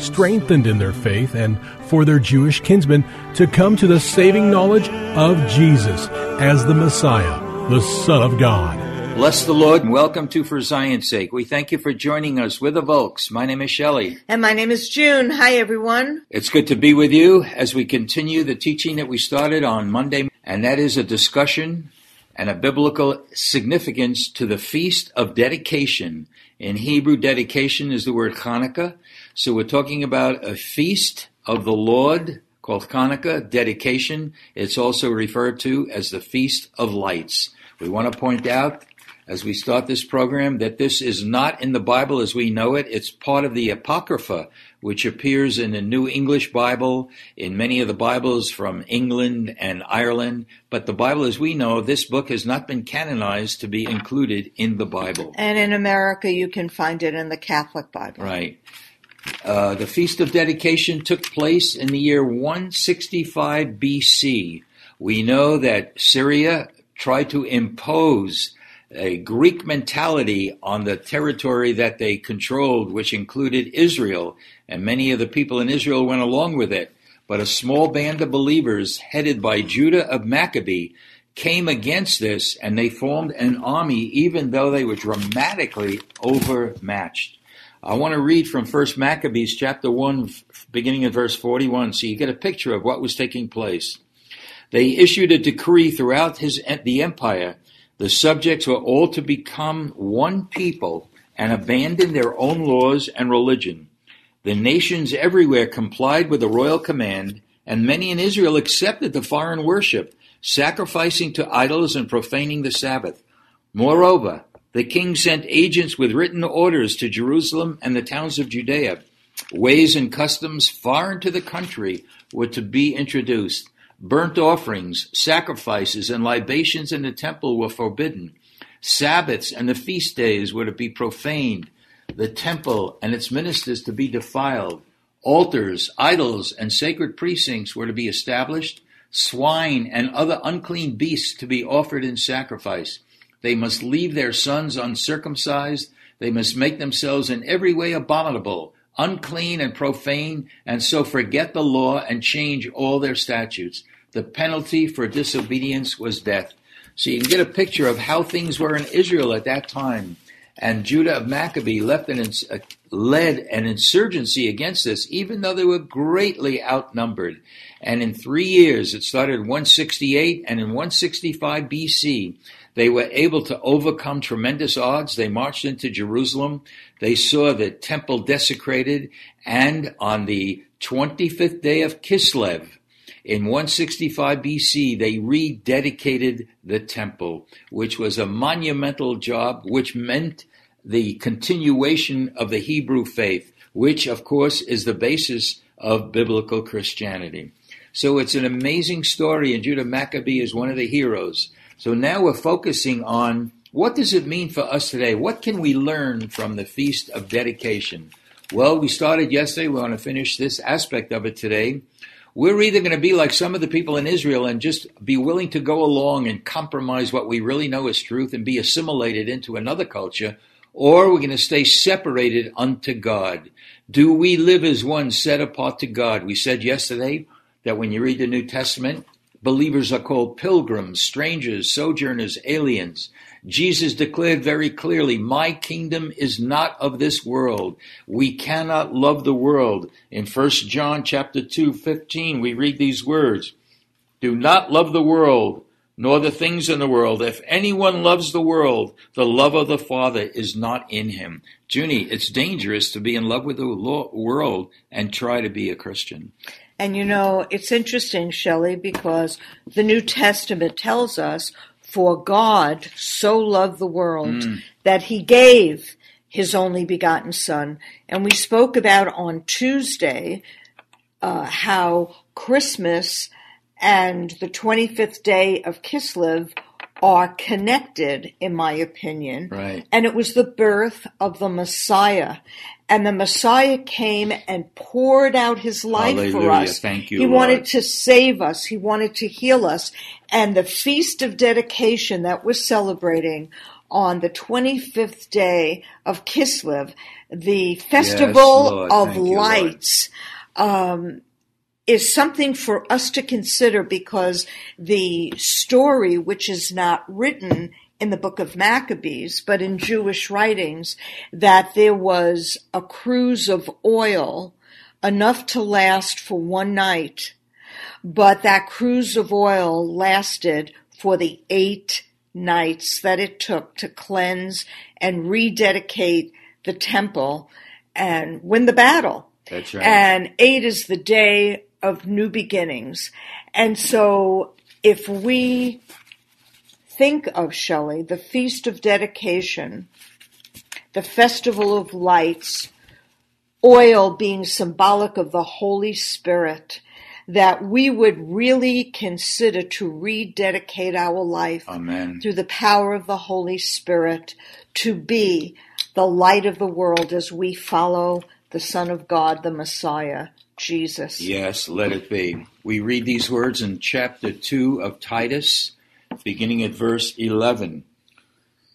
strengthened in their faith and for their Jewish kinsmen to come to the saving knowledge of Jesus as the Messiah, the Son of God. Bless the Lord and welcome to For Zion's Sake. We thank you for joining us with the Volks. My name is Shelley. And my name is June. Hi, everyone. It's good to be with you as we continue the teaching that we started on Monday, and that is a discussion and a biblical significance to the Feast of Dedication. In Hebrew, dedication is the word Hanukkah. So we're talking about a feast of the Lord called Hanukkah, dedication. It's also referred to as the Feast of Lights. We want to point out as we start this program that this is not in the Bible as we know it. It's part of the Apocrypha, which appears in the New English Bible, in many of the Bibles from England and Ireland. But the Bible as we know, this book has not been canonized to be included in the Bible. And in America, you can find it in the Catholic Bible. Right. Uh, the Feast of Dedication took place in the year 165 BC. We know that Syria tried to impose a Greek mentality on the territory that they controlled, which included Israel, and many of the people in Israel went along with it. But a small band of believers, headed by Judah of Maccabee, came against this and they formed an army, even though they were dramatically overmatched. I want to read from First Maccabees chapter 1, beginning in verse 41, so you get a picture of what was taking place. They issued a decree throughout his, the empire. The subjects were all to become one people and abandon their own laws and religion. The nations everywhere complied with the royal command, and many in Israel accepted the foreign worship, sacrificing to idols and profaning the Sabbath. Moreover, the king sent agents with written orders to Jerusalem and the towns of Judea. Ways and customs foreign to the country were to be introduced. Burnt offerings, sacrifices, and libations in the temple were forbidden. Sabbaths and the feast days were to be profaned. The temple and its ministers to be defiled. Altars, idols, and sacred precincts were to be established. Swine and other unclean beasts to be offered in sacrifice. They must leave their sons uncircumcised. They must make themselves in every way abominable, unclean, and profane, and so forget the law and change all their statutes. The penalty for disobedience was death. So you can get a picture of how things were in Israel at that time. And Judah of Maccabee left an, uh, led an insurgency against this, even though they were greatly outnumbered. And in three years, it started in 168 and in 165 BC, they were able to overcome tremendous odds. They marched into Jerusalem. They saw the temple desecrated. And on the 25th day of Kislev, in 165 BC, they rededicated the temple, which was a monumental job, which meant the continuation of the Hebrew faith, which, of course, is the basis of biblical Christianity. So it's an amazing story, and Judah Maccabee is one of the heroes. So now we're focusing on what does it mean for us today? What can we learn from the Feast of Dedication? Well, we started yesterday. We want to finish this aspect of it today. we're either going to be like some of the people in Israel and just be willing to go along and compromise what we really know is truth and be assimilated into another culture, or we're going to stay separated unto God. Do we live as one set apart to God? We said yesterday that when you read the New Testament, believers are called pilgrims, strangers, sojourners, aliens. Jesus declared very clearly, My kingdom is not of this world. We cannot love the world. In 1 John chapter 2, 15, we read these words Do not love the world, nor the things in the world. If anyone loves the world, the love of the Father is not in him. Junie, it's dangerous to be in love with the world and try to be a Christian. And you know, it's interesting, Shelley, because the New Testament tells us for God so loved the world mm. that he gave his only begotten son. And we spoke about on Tuesday uh, how Christmas and the 25th day of Kislev are connected, in my opinion. Right. And it was the birth of the Messiah. And the Messiah came and poured out his life Hallelujah. for us. Thank you. He Lord. wanted to save us. He wanted to heal us. And the feast of dedication that we're celebrating on the 25th day of Kislev, the festival yes, of lights, um, is something for us to consider because the story, which is not written in the book of Maccabees, but in Jewish writings, that there was a cruse of oil enough to last for one night, but that cruse of oil lasted for the eight nights that it took to cleanse and rededicate the temple and win the battle. That's right. And eight is the day of new beginnings. And so if we think of, Shelley, the Feast of Dedication, the Festival of Lights, oil being symbolic of the Holy Spirit, that we would really consider to rededicate our life Amen. through the power of the Holy Spirit to be the light of the world as we follow the Son of God, the Messiah, Jesus. Yes, let it be. We read these words in chapter 2 of Titus beginning at verse 11.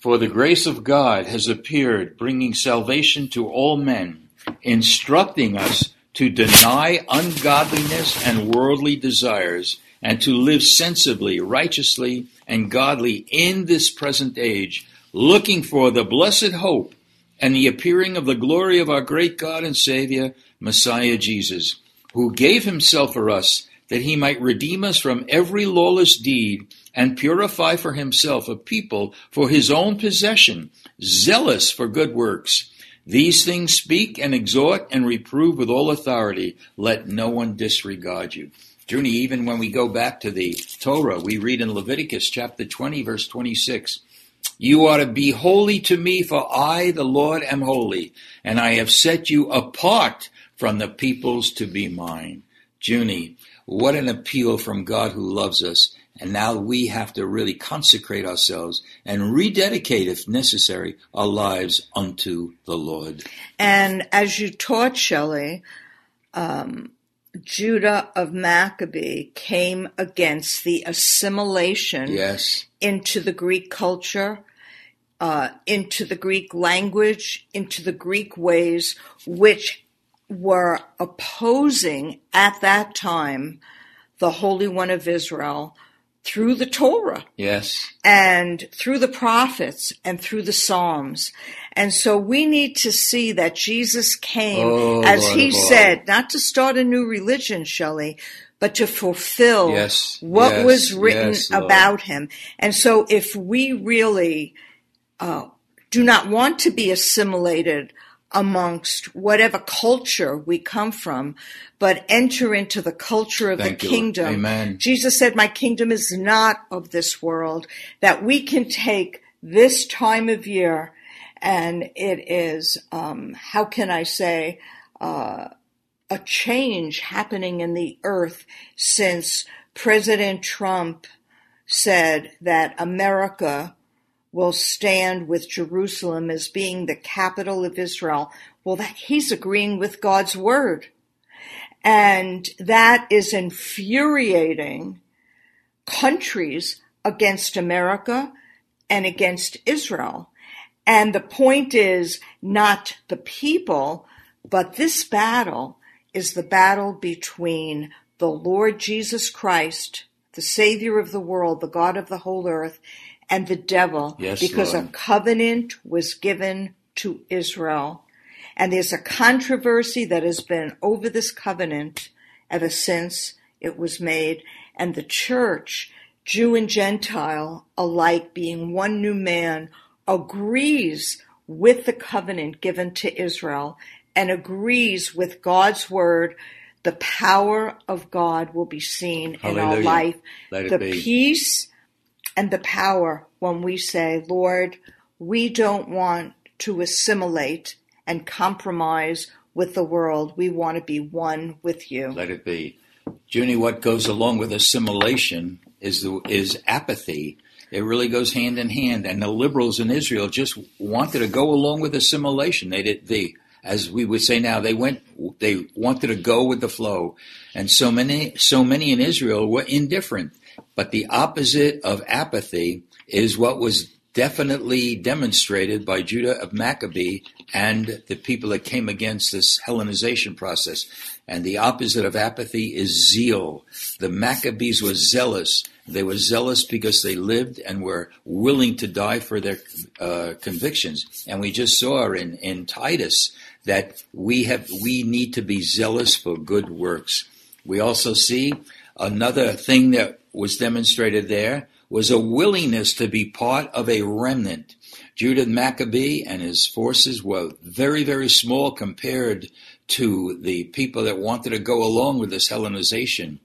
For the grace of God has appeared, bringing salvation to all men, instructing us to deny ungodliness and worldly desires, and to live sensibly, righteously, and godly in this present age, looking for the blessed hope and the appearing of the glory of our great God and Savior, Messiah Jesus, who gave himself for us that he might redeem us from every lawless deed and purify for himself a people for his own possession, zealous for good works. These things speak and exhort and reprove with all authority. Let no one disregard you. Junie, even when we go back to the Torah, we read in Leviticus chapter 20, verse 26. You are to be holy to me, for I, the Lord, am holy, and I have set you apart from the peoples to be mine. Junie, what an appeal from God who loves us and now we have to really consecrate ourselves and rededicate, if necessary, our lives unto the Lord. And as you taught Shelley, um, Judah of Maccabee came against the assimilation yes. into the Greek culture, uh, into the Greek language, into the Greek ways, which were opposing at that time the Holy One of Israel through the Torah. Yes. And through the prophets and through the Psalms. And so we need to see that Jesus came, oh, as Lord he said, not to start a new religion, Shelley, but to fulfill yes, what yes, was written yes, about him. And so if we really uh, do not want to be assimilated amongst whatever culture we come from, but enter into the culture of Thank the you. kingdom. Amen. Jesus said, My kingdom is not of this world, that we can take this time of year and it is, um, how can I say, uh, a change happening in the earth since President Trump said that America will stand with Jerusalem as being the capital of Israel. Well, that he's agreeing with God's word. And that is infuriating countries against America and against Israel. And the point is not the people, but this battle is the battle between the Lord Jesus Christ, the Savior of the world, the God of the whole earth, and the devil, Yes, because Lord. a covenant was given to Israel. And there's a controversy that has been over this covenant ever since it was made. And the church, Jew and Gentile alike, being one new man, agrees with the covenant given to Israel and agrees with God's word. The power of God will be seen in our life. The be. peace and the power when we say, Lord, we don't want to assimilate and compromise with the world. We want to be one with you. Let it be. Junie, what goes along with assimilation is the, is apathy. It really goes hand in hand. And the liberals in Israel just wanted to go along with assimilation. They did the as we would say now, they went they wanted to go with the flow. And so many so many in Israel were indifferent. But the opposite of apathy is what was definitely demonstrated by Judah of Maccabee and the people that came against this Hellenization process. And the opposite of apathy is zeal. The Maccabees were zealous. They were zealous because they lived and were willing to die for their uh, convictions. And we just saw in, in Titus that we have we need to be zealous for good works. We also see another thing that was demonstrated there was a willingness to be part of a remnant. Judah Maccabee and his forces were very, very small compared to the people that wanted to go along with this Hellenization.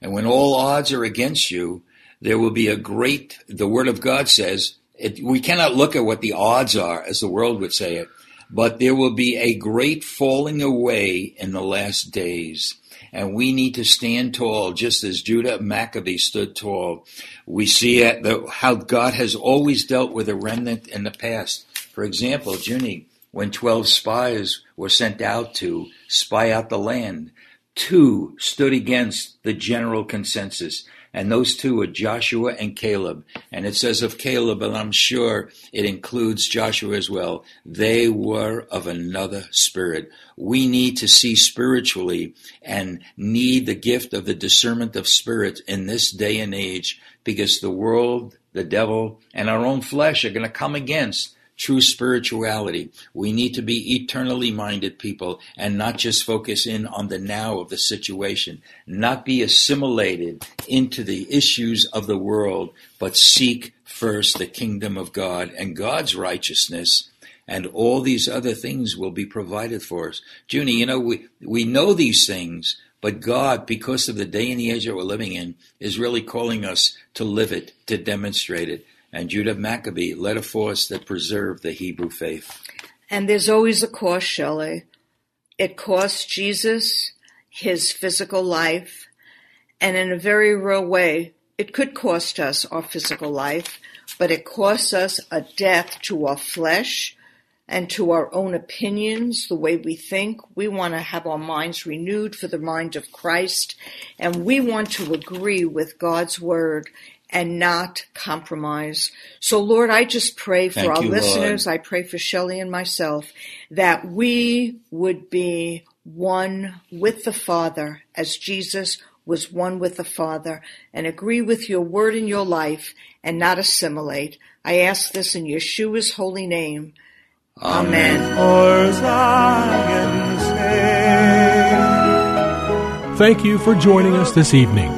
And when all odds are against you, there will be a great, the Word of God says, it, we cannot look at what the odds are, as the world would say it, but there will be a great falling away in the last days. And we need to stand tall, just as Judah Maccabee stood tall. We see how God has always dealt with a remnant in the past. For example, Junie, when 12 spies were sent out to spy out the land, two stood against the general consensus. And those two were Joshua and Caleb. And it says of Caleb, and I'm sure it includes Joshua as well, they were of another spirit. We need to see spiritually and need the gift of the discernment of spirit in this day and age because the world, the devil, and our own flesh are going to come against true spirituality. We need to be eternally minded people and not just focus in on the now of the situation, not be assimilated into the issues of the world, but seek first the kingdom of God and God's righteousness. And all these other things will be provided for us. Junie, you know, we, we know these things, but God, because of the day and the age that we're living in, is really calling us to live it, to demonstrate it and Judah Maccabee led a force that preserved the Hebrew faith. And there's always a cost, Shelley. It cost Jesus his physical life, and in a very real way, it could cost us our physical life, but it costs us a death to our flesh and to our own opinions, the way we think. We want to have our minds renewed for the mind of Christ, and we want to agree with God's word and not compromise. So Lord, I just pray for Thank our you, listeners. Lord. I pray for Shelley and myself that we would be one with the Father as Jesus was one with the Father and agree with your word in your life and not assimilate. I ask this in Yeshua's holy name. Amen. For Zion's sake. Thank you for joining us this evening.